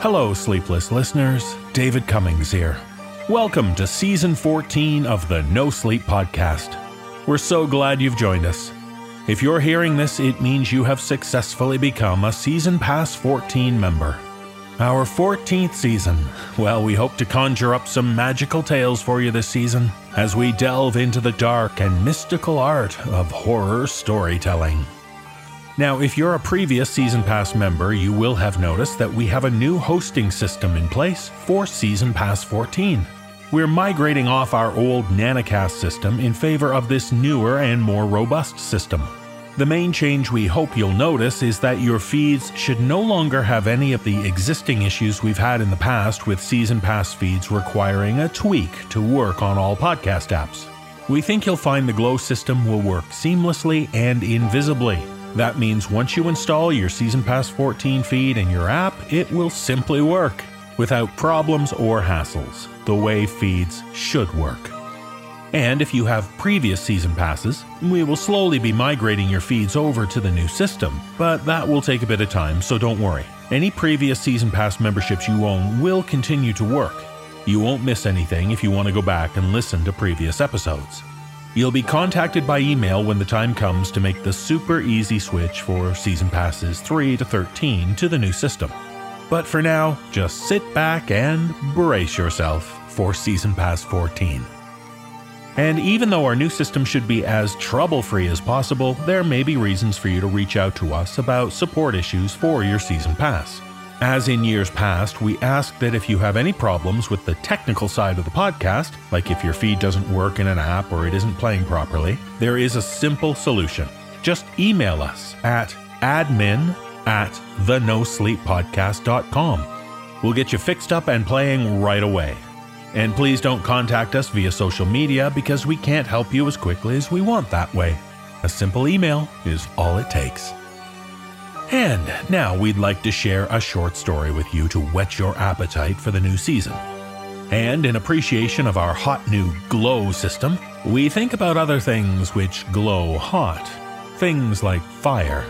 Hello, sleepless listeners. David Cummings here. Welcome to season 14 of the No Sleep Podcast. We're so glad you've joined us. If you're hearing this, it means you have successfully become a Season Pass 14 member. Our 14th season. Well, we hope to conjure up some magical tales for you this season as we delve into the dark and mystical art of horror storytelling. Now, if you're a previous Season Pass member, you will have noticed that we have a new hosting system in place for Season Pass 14. We're migrating off our old Nanocast system in favor of this newer and more robust system. The main change we hope you'll notice is that your feeds should no longer have any of the existing issues we've had in the past with Season Pass feeds requiring a tweak to work on all podcast apps. We think you'll find the Glow system will work seamlessly and invisibly. That means once you install your Season Pass 14 feed in your app, it will simply work without problems or hassles, the way feeds should work. And if you have previous season passes, we will slowly be migrating your feeds over to the new system, but that will take a bit of time, so don't worry. Any previous season pass memberships you own will continue to work. You won't miss anything if you want to go back and listen to previous episodes. You'll be contacted by email when the time comes to make the super easy switch for season passes 3 to 13 to the new system. But for now, just sit back and brace yourself for Season Pass 14. And even though our new system should be as trouble free as possible, there may be reasons for you to reach out to us about support issues for your Season Pass. As in years past, we ask that if you have any problems with the technical side of the podcast, like if your feed doesn't work in an app or it isn't playing properly, there is a simple solution. Just email us at admin at thenosleeppodcast.com. We'll get you fixed up and playing right away. And please don't contact us via social media because we can't help you as quickly as we want that way. A simple email is all it takes. And now we'd like to share a short story with you to whet your appetite for the new season. And in appreciation of our hot new glow system, we think about other things which glow hot. Things like fire,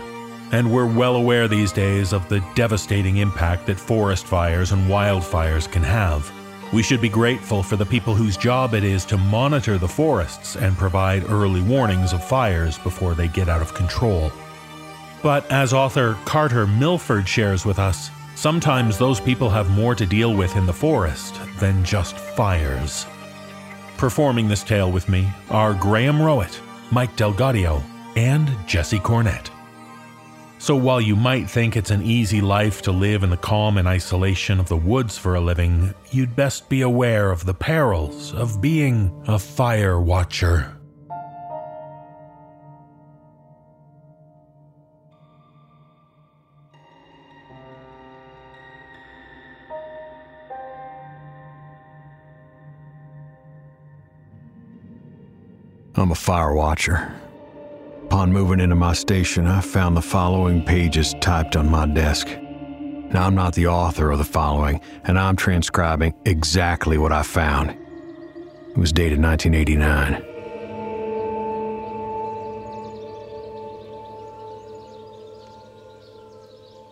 and we're well aware these days of the devastating impact that forest fires and wildfires can have. We should be grateful for the people whose job it is to monitor the forests and provide early warnings of fires before they get out of control. But as author Carter Milford shares with us, sometimes those people have more to deal with in the forest than just fires. Performing this tale with me are Graham Rowat, Mike DelGaudio, and Jesse Cornett. So while you might think it's an easy life to live in the calm and isolation of the woods for a living, you'd best be aware of the perils of being a fire watcher. I'm a fire watcher. Upon moving into my station, I found the following pages typed on my desk. Now, I'm not the author of the following, and I'm transcribing exactly what I found. It was dated 1989.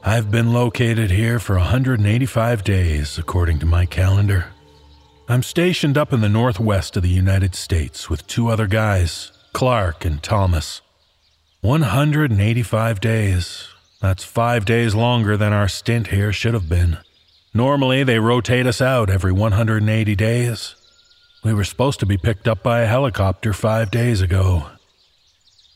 I've been located here for 185 days, according to my calendar. I'm stationed up in the northwest of the United States with two other guys, Clark and Thomas. 185 days. That's five days longer than our stint here should have been. Normally, they rotate us out every 180 days. We were supposed to be picked up by a helicopter five days ago.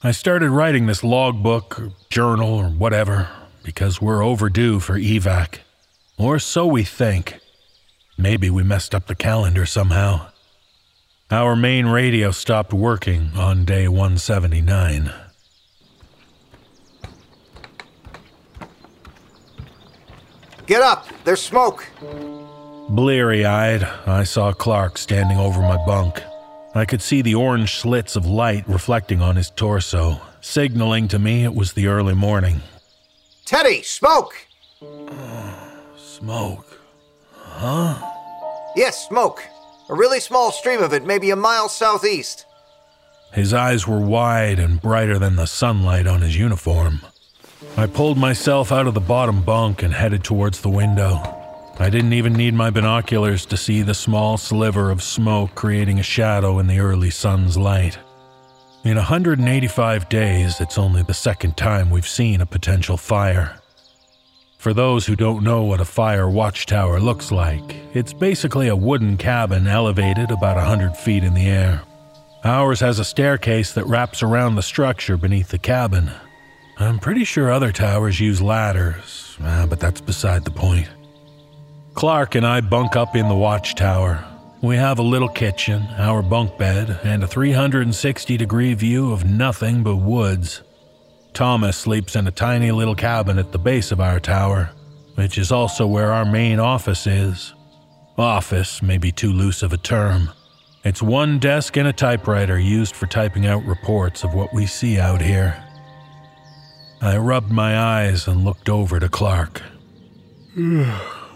I started writing this logbook, or journal, or whatever, because we're overdue for evac. Or so we think. Maybe we messed up the calendar somehow. Our main radio stopped working on day 179. Get up! There's smoke! Bleary eyed, I saw Clark standing over my bunk. I could see the orange slits of light reflecting on his torso, signaling to me it was the early morning. Teddy, smoke! Smoke. Huh? Yes, smoke. A really small stream of it, maybe a mile southeast. His eyes were wide and brighter than the sunlight on his uniform. I pulled myself out of the bottom bunk and headed towards the window. I didn't even need my binoculars to see the small sliver of smoke creating a shadow in the early sun's light. In 185 days, it's only the second time we've seen a potential fire. For those who don't know what a fire watchtower looks like, it's basically a wooden cabin elevated about 100 feet in the air. Ours has a staircase that wraps around the structure beneath the cabin. I'm pretty sure other towers use ladders, ah, but that's beside the point. Clark and I bunk up in the watchtower. We have a little kitchen, our bunk bed, and a 360 degree view of nothing but woods. Thomas sleeps in a tiny little cabin at the base of our tower, which is also where our main office is. Office may be too loose of a term. It's one desk and a typewriter used for typing out reports of what we see out here. I rubbed my eyes and looked over to Clark.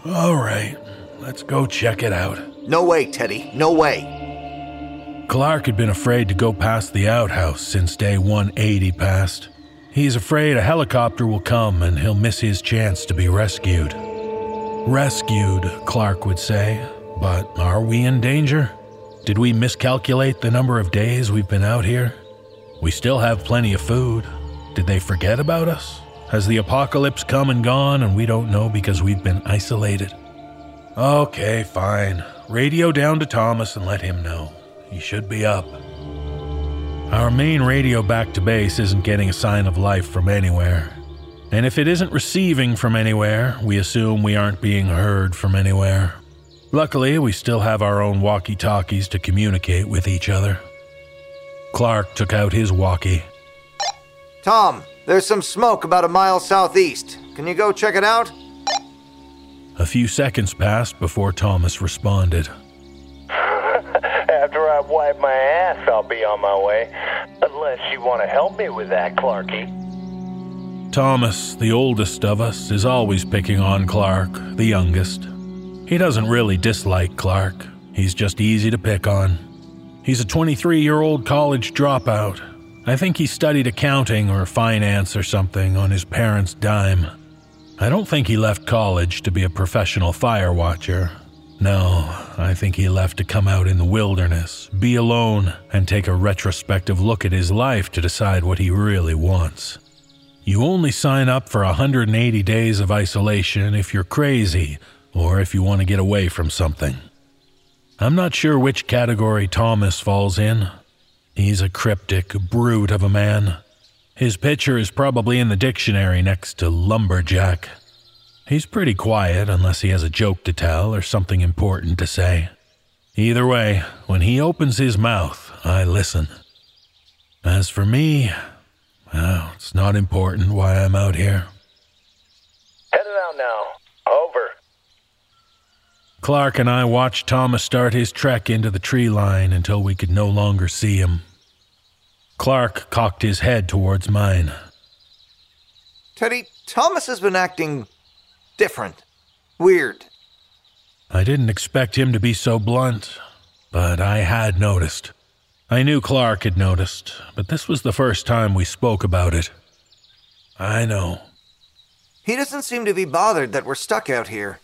All right, let's go check it out. No way, Teddy. No way. Clark had been afraid to go past the outhouse since day 180 passed. He's afraid a helicopter will come and he'll miss his chance to be rescued. Rescued, Clark would say, but are we in danger? Did we miscalculate the number of days we've been out here? We still have plenty of food. Did they forget about us? Has the apocalypse come and gone and we don't know because we've been isolated? Okay, fine. Radio down to Thomas and let him know. He should be up. Our main radio back to base isn't getting a sign of life from anywhere. And if it isn't receiving from anywhere, we assume we aren't being heard from anywhere. Luckily, we still have our own walkie talkies to communicate with each other. Clark took out his walkie. Tom, there's some smoke about a mile southeast. Can you go check it out? A few seconds passed before Thomas responded. My ass, I'll be on my way. Unless you want to help me with that, Clarky. Thomas, the oldest of us, is always picking on Clark, the youngest. He doesn't really dislike Clark, he's just easy to pick on. He's a 23 year old college dropout. I think he studied accounting or finance or something on his parents' dime. I don't think he left college to be a professional fire watcher. No, I think he left to come out in the wilderness, be alone, and take a retrospective look at his life to decide what he really wants. You only sign up for 180 days of isolation if you're crazy or if you want to get away from something. I'm not sure which category Thomas falls in. He's a cryptic brute of a man. His picture is probably in the dictionary next to lumberjack. He's pretty quiet unless he has a joke to tell or something important to say. Either way, when he opens his mouth, I listen. As for me, well, it's not important why I'm out here. Headed out now. Over. Clark and I watched Thomas start his trek into the tree line until we could no longer see him. Clark cocked his head towards mine. Teddy, Thomas has been acting different. Weird. I didn't expect him to be so blunt, but I had noticed. I knew Clark had noticed, but this was the first time we spoke about it. I know. He doesn't seem to be bothered that we're stuck out here.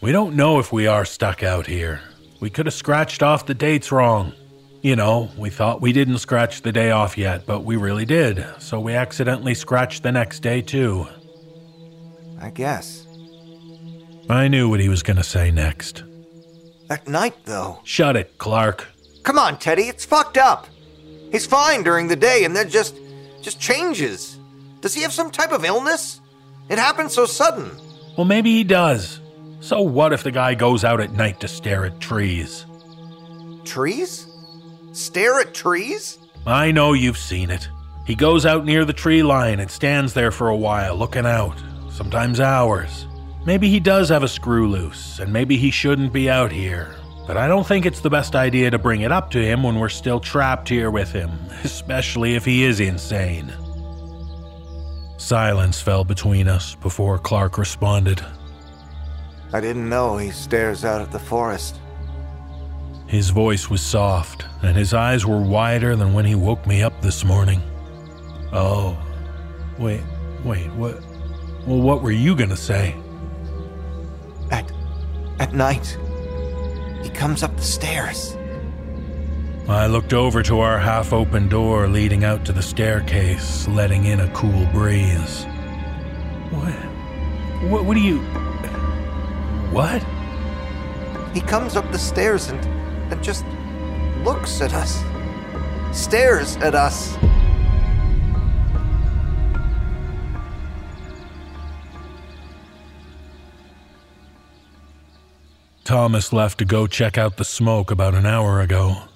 We don't know if we are stuck out here. We could have scratched off the dates wrong. You know, we thought we didn't scratch the day off yet, but we really did, so we accidentally scratched the next day too. I guess. I knew what he was going to say next. That night, though. Shut it, Clark. Come on, Teddy, it's fucked up. He's fine during the day and then just. just changes. Does he have some type of illness? It happened so sudden. Well, maybe he does. So what if the guy goes out at night to stare at trees? Trees? Stare at trees? I know you've seen it. He goes out near the tree line and stands there for a while, looking out, sometimes hours. Maybe he does have a screw loose, and maybe he shouldn't be out here. But I don't think it's the best idea to bring it up to him when we're still trapped here with him, especially if he is insane. Silence fell between us before Clark responded. I didn't know he stares out at the forest. His voice was soft, and his eyes were wider than when he woke me up this morning. Oh, wait, wait, what? Well, what were you gonna say? At At night, he comes up the stairs. I looked over to our half open door leading out to the staircase, letting in a cool breeze. What? What, what do you. What? He comes up the stairs and, and just looks at us. Stares at us. Thomas left to go check out the smoke about an hour ago.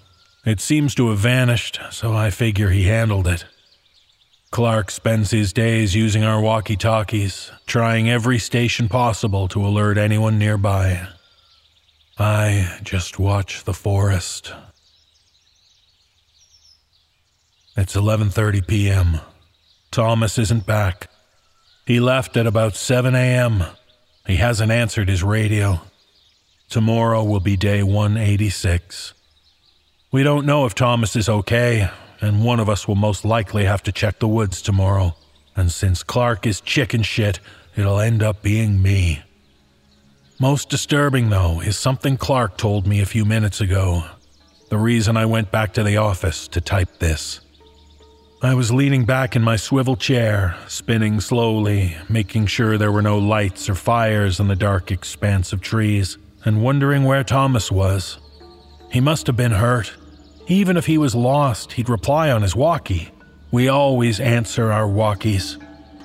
It seems to have vanished, so I figure he handled it. Clark spends his days using our walkie talkies, trying every station possible to alert anyone nearby. I just watch the forest. It's 11:30 p.m. Thomas isn't back. He left at about 7 a.m. He hasn't answered his radio. Tomorrow will be day 186. We don't know if Thomas is okay, and one of us will most likely have to check the woods tomorrow. And since Clark is chicken shit, it'll end up being me. Most disturbing, though, is something Clark told me a few minutes ago. The reason I went back to the office to type this. I was leaning back in my swivel chair, spinning slowly, making sure there were no lights or fires in the dark expanse of trees and wondering where Thomas was. He must have been hurt. Even if he was lost, he'd reply on his walkie. We always answer our walkies.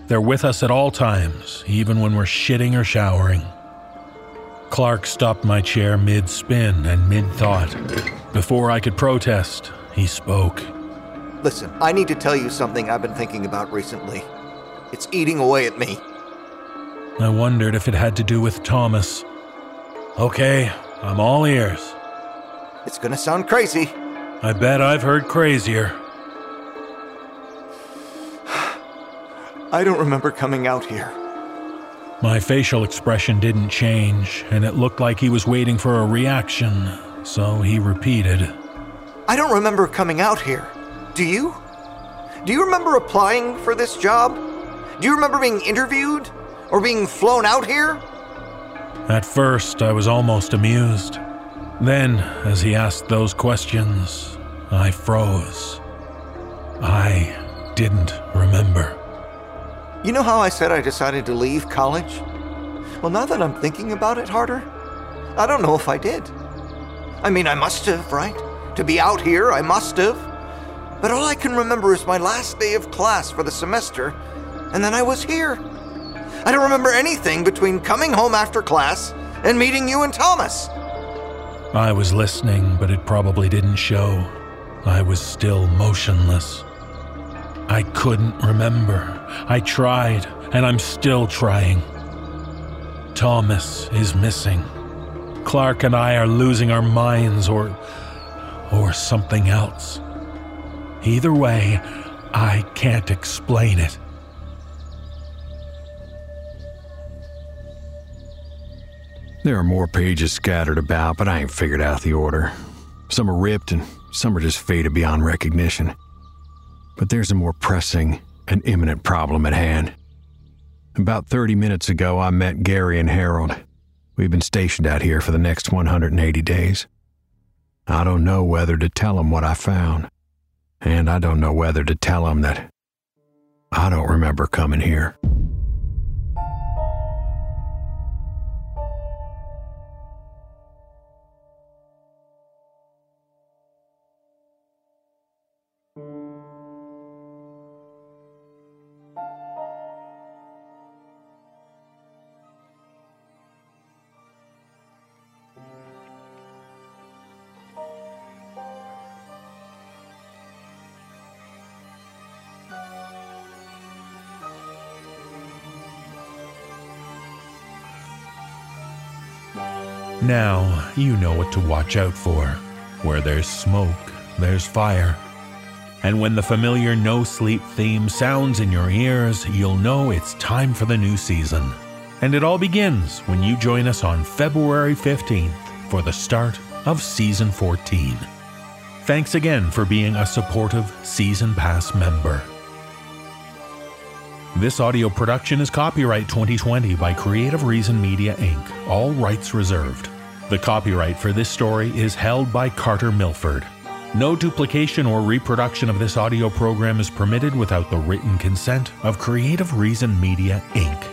They're with us at all times, even when we're shitting or showering. Clark stopped my chair mid spin and mid thought. Before I could protest, he spoke. Listen, I need to tell you something I've been thinking about recently. It's eating away at me. I wondered if it had to do with Thomas. Okay, I'm all ears. It's gonna sound crazy. I bet I've heard crazier. I don't remember coming out here. My facial expression didn't change, and it looked like he was waiting for a reaction, so he repeated. I don't remember coming out here. Do you? Do you remember applying for this job? Do you remember being interviewed? Or being flown out here? At first, I was almost amused. Then, as he asked those questions, I froze. I didn't remember. You know how I said I decided to leave college? Well, now that I'm thinking about it harder, I don't know if I did. I mean, I must have, right? To be out here, I must have. But all I can remember is my last day of class for the semester, and then I was here. I don't remember anything between coming home after class and meeting you and Thomas. I was listening, but it probably didn't show. I was still motionless. I couldn't remember. I tried, and I'm still trying. Thomas is missing. Clark and I are losing our minds, or. or something else. Either way, I can't explain it. There are more pages scattered about, but I ain't figured out the order. Some are ripped and some are just faded beyond recognition. But there's a more pressing and imminent problem at hand. About 30 minutes ago, I met Gary and Harold. We've been stationed out here for the next 180 days. I don't know whether to tell them what I found, and I don't know whether to tell them that I don't remember coming here. Now you know what to watch out for. Where there's smoke, there's fire. And when the familiar no sleep theme sounds in your ears, you'll know it's time for the new season. And it all begins when you join us on February 15th for the start of season 14. Thanks again for being a supportive Season Pass member. This audio production is copyright 2020 by Creative Reason Media Inc., all rights reserved. The copyright for this story is held by Carter Milford. No duplication or reproduction of this audio program is permitted without the written consent of Creative Reason Media Inc.